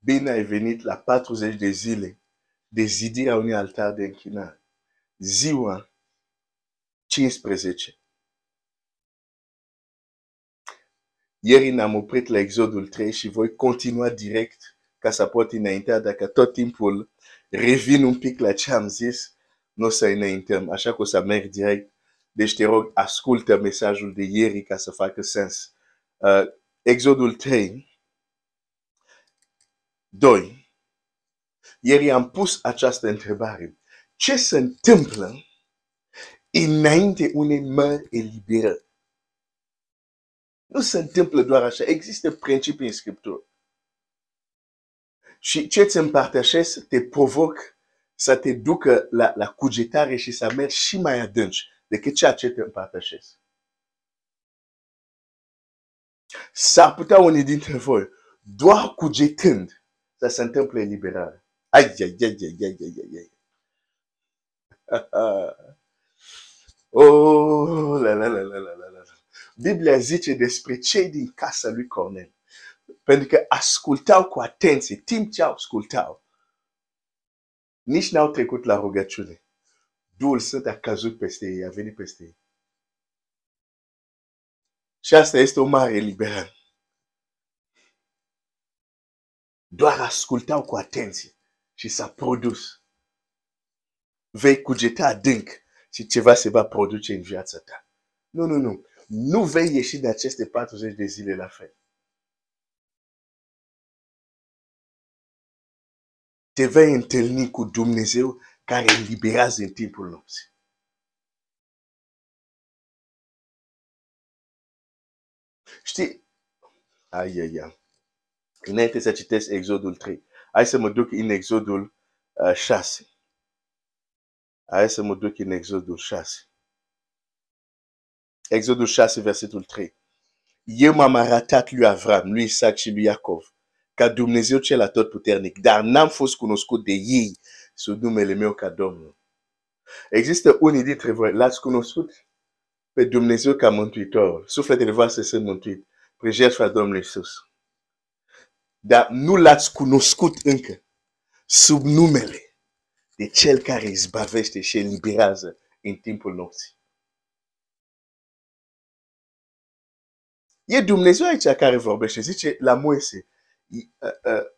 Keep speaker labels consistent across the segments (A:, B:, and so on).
A: bine ai venit la 40 de zile de zidirea unui altar de închinare. Ziua 15. Ieri ne-am oprit la Exodul 3 și voi continua direct ca să pot înaintea dacă tot timpul revin un pic la ce am zis, nu o să înaintăm, așa că o să merg direct. Deci te rog, ascultă mesajul de ieri ca să facă sens. Uh, Exodul 3, 2. Ieri am pus această întrebare. Ce se întâmplă înainte unei mări eliberări? Nu se întâmplă doar așa. Există principii în Scriptură. Și ce îți împărtășesc te provoc să te ducă la, la cugetare și să mergi și mai adânci decât ceea ce te împărtășesc. S-ar putea unii dintre voi, doar cugetând, să se întâmple eliberare. Ai, ai, ai, ai, ai, ai, ai, ai. oh, la, la, la, la, la, la, la. Biblia zice despre cei din casa lui Cornel. Pentru că ascultau cu atenție, timp ce ascultau, nici n-au trecut la rugăciune. Duhul Sfânt a căzut peste ei, a venit peste ei. Și asta este o mare eliberare. Doar ascultau cu atenție și s-a produs. Vei cugeta adânc și ceva se va produce în viața ta. Nu, nu, nu. Nu vei ieși de aceste 40 de zile la fel. Te vei întâlni cu Dumnezeu care eliberează în timpul nopții. Știi? Ai, ai, ai. Înainte să citesc Exodul 3, hai să mă duc în Exodul uh, 6. Hai să mă duc în Exodul 6. Exodul 6, versetul 3. Eu m-am arătat lui Avram, lui Isaac și lui Iacov, ca Dumnezeu cel atotputernic, dar n-am fost cunoscut de ei sub numele meu ca Domnul. Există unii dintre voi, l-ați cunoscut pe Dumnezeu ca Mântuitor. Sufletele voastre sunt mântuit. Prin jertfa Domnului Iisus. Dar nu l-ați cunoscut încă sub numele de Cel care izbavește și eliberează în timpul nopții. E Dumnezeu aici care vorbește. Zice la Moise,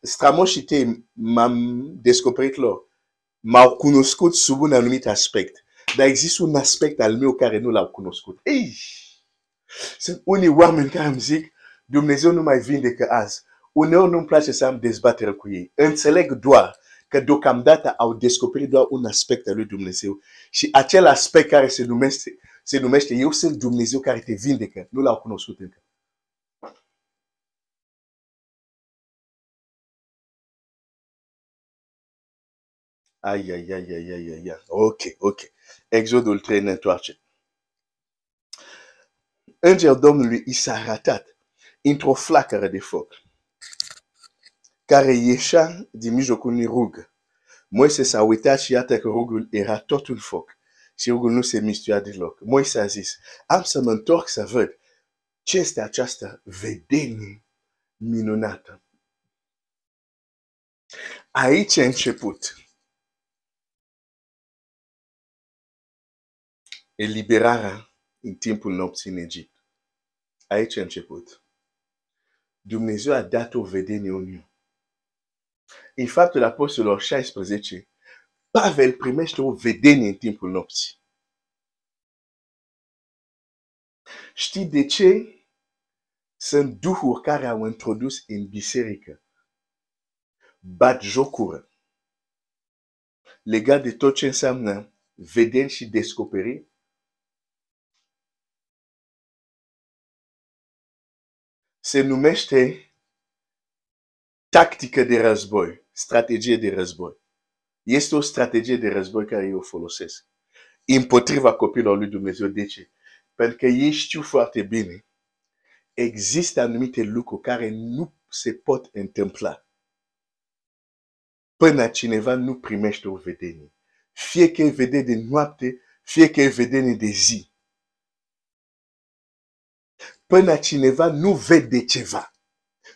A: strămoșii tăi m-am descoperit lor. M-au cunoscut sub un anumit aspect. Dar există un aspect al meu care nu l-au cunoscut. Ei! Sunt unii oameni care îmi zic, Dumnezeu nu mai vindecă azi. Uneori nu-mi place să am dezbatere cu ei. Înțeleg doar că deocamdată au descoperit doar un aspect al lui Dumnezeu. Și acel aspect care se numește, se numește Eu sunt Dumnezeu care te vindecă, nu l-au cunoscut încă. Ai, ai, ai, ai, ai, ai, ai. Ok, ok. Exodul 3 ne întoarce. Îngerul Domnului i s-a arătat într-o flacără de foc care ieșea din mijlocul unui rug. Moise s-a uitat și iată că rugul era tot un foc și rugul nu se mistuia deloc. Moise a zis, am să mă întorc să văd ce este această vedenie minunată. Aici a început eliberarea în timpul nopții în Egipt. Aici a început. Dumnezeu a dat o vedenie unui. În faptul apostolilor 16, Pavel primește o vedenie în timpul nopții. Știi de ce? Sunt duhuri care au introdus în biserică. Bat jocură. Legat de tot ce înseamnă vedeni și descoperiri se numește tactică de război, strategie de război. Este o strategie de război care eu folosesc împotriva copilor lui Dumnezeu. De ce? Pentru că ei știu foarte bine există anumite lucruri care nu se pot întâmpla până cineva nu primește o vedenie. Fie că e vedenie de noapte, fie că e vedenie de zi până cineva nu vede ceva,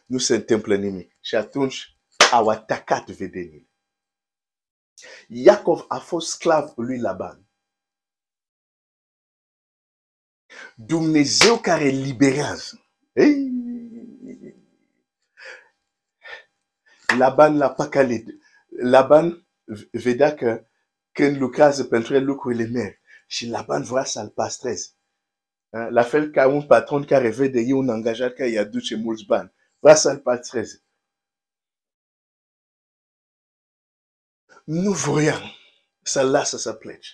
A: nu se întâmplă nimic. Și atunci awatakat vedeni. Iacov a fost sclav lui Laban. Dumnezeu care eliberează. Ei! Laban l-a păcălit. Laban vedea că când lucrează pentru el lucrurile merg și Laban vrea să-l pastreze. La fel ca un patron care vede un angajat care îi aduce mulți bani. Vrea să-l pastreze. Nu voia să-l lasă să plece.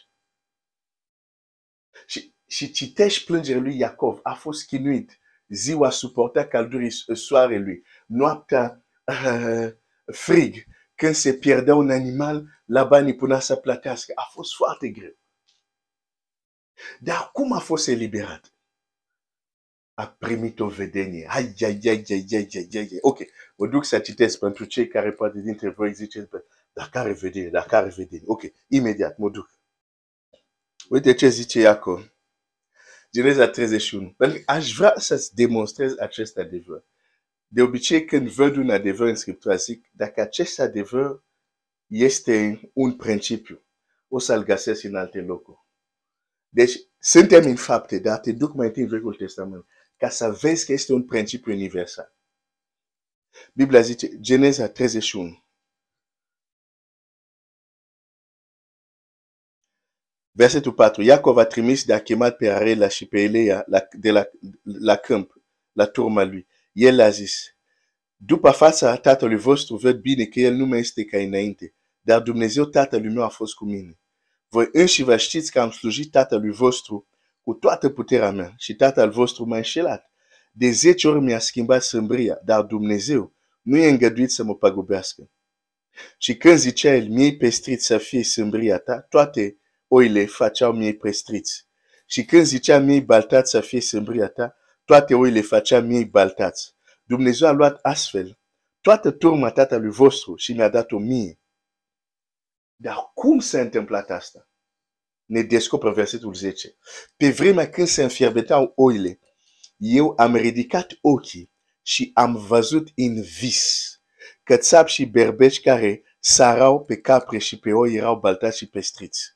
A: Și, și citești plângerea lui Iacov. A fost chinuit. Ziua suporta caldurii soarelui. Noaptea uh, frig. Când se pierdea un animal, la bani punea să plătească. A fost foarte greu. Dar cum a fost eliberat? A primit o vedenie. Ai, ai, ai, ai, ai, ai, ai, ai. Ok, mă duc să citesc pentru cei care poate dintre voi ziceți, dar care vedenie, dar care vedenie. Ok, imediat mă duc. Uite ce zice Iacov. Geneza 31. Pentru că aș vrea să-ți demonstrez acest adevăr. De obicei, când văd un adevăr în Scriptură, zic, dacă acest adevăr este un principiu, o să-l găsesc în alte locuri. Deci, suntem în fapte, dar te duc mai întâi în Vechiul Testament, ca să vezi că este un principiu universal. Biblia zice, Geneza 31. Versetul 4. Iacov a trimis de a chemat pe Arela și pe Elea la, de la, la câmp, la turma lui. El a zis, după fața tatălui vostru văd bine că el nu mai este ca înainte, dar Dumnezeu tatălui meu a fost cu mine. Voi înși vă știți că am slujit tatălui vostru cu toată puterea mea și tatăl vostru m-a înșelat. De zece ori mi-a schimbat sâmbria, dar Dumnezeu nu e îngăduit să mă păgubească. Și când zicea el, mie pestriți să fie sâmbria ta, toate oile făceau mie pestriți. Și când zicea mie baltați să fie sâmbria ta, toate oile făceau mie baltați. Dumnezeu a luat astfel toată turma tatălui vostru și mi-a dat-o mie. Dar cum s-a întâmplat asta? Ne descoperă versetul 10. Pe vremea când se înfierbetau oile, eu am ridicat ochii și am văzut în vis că țap și berbeci care sarau pe capre și pe oi erau baltați și pestriți.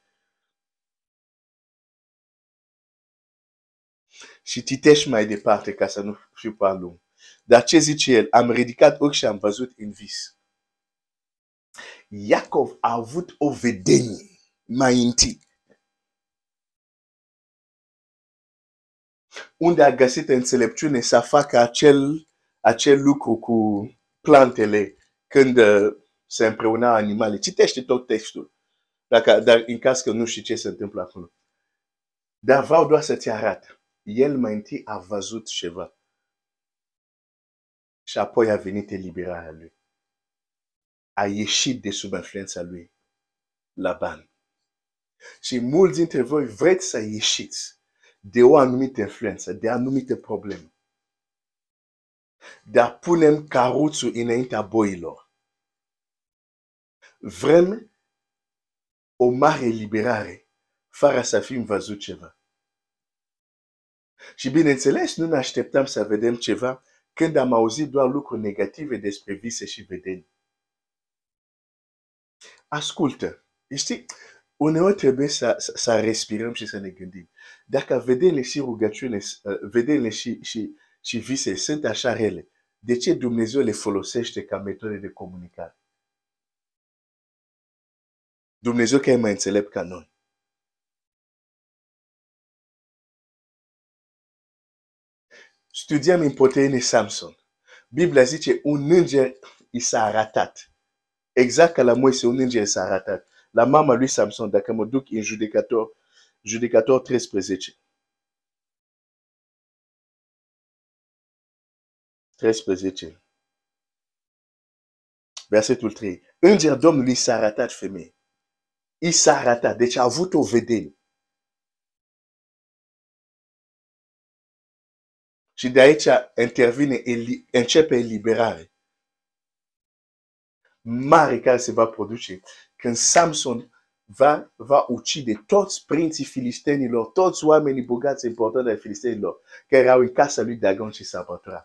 A: Și citești mai departe ca să nu fiu prea lung. Dar ce zice el? Am ridicat ochii și am văzut în vis. Iacov a avut o vedenie mai întâi. Unde a găsit înțelepciune să facă acel, acel lucru cu plantele când uh, se împreuna animale. Citește tot textul. Dacă, dar în caz că nu știi ce se întâmplă acolo. Dar vreau doar să-ți arăt. El mai întâi a văzut ceva. Și apoi a venit eliberarea lui. A ieșit de sub influența lui Laban. Și mulți dintre voi vreți să ieșiți de o anumită influență, de anumite probleme. Dar punem caruțul înaintea boilor. Vrem o mare eliberare fără să fim văzut ceva. Și bineînțeles, nu ne așteptăm să vedem ceva când am auzit doar lucruri negative despre vise și vedeni. Ascultă, știi, uneori trebuie să, să, să respirăm și să ne gândim. Dacă vedenile și rugăciune, uh, vedenile și, și, și vise sunt așa rele, de ce Dumnezeu le folosește ca metode de comunicare? Dumnezeu care e mai înțelept ca noi. Studiam în Poteine Samson. Biblia zice, un înger i s-a arătat. Exact ca la Moise, un înger i s-a arătat. La mama lui Samson, dacă mă duc în judecator, judecator 13. 13. Versetul 3. Înger Domnului s-a arătat femeie. I s-a arătat. Deci a avut o vedenie. Și de aici intervine, începe eliberare mare care se va produce când Samson va, va ucide toți prinții filistenilor, toți oamenii bogați importanți ai filistenilor, care erau în casa lui Dagon și s-a.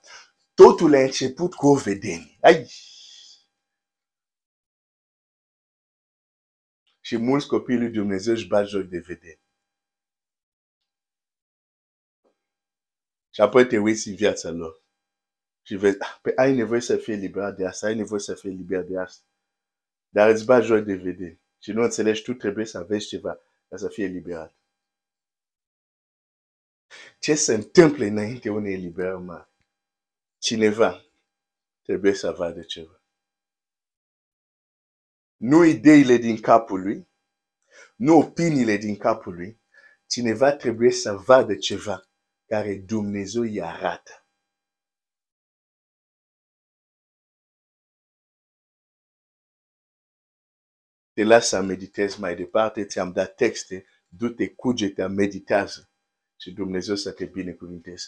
A: Totul a început cu o vedenie. Ai! Și mulți copii lui Dumnezeu își bat joc de vedere. Și apoi te uiți în viața lor. Și vezi, ah, pe ai nevoie să fie liberat de asta, ai nevoie să fie liberat de asta. Dar îți bat joc de vedere. Și nu înțelegi, tu trebuie să aveți ceva ca să fie liberat. Ce se întâmplă înainte unei eliberări mari? Cineva trebuie să vadă ceva. Nu ideile din capul lui, nu opiniile din capul lui, cineva trebuie să vadă ceva care Dumnezeu îi arată. Te las să meditezi mai departe, ți-am dat texte, du-te, cuge-te, meditează și Dumnezeu să te binecuvinteze.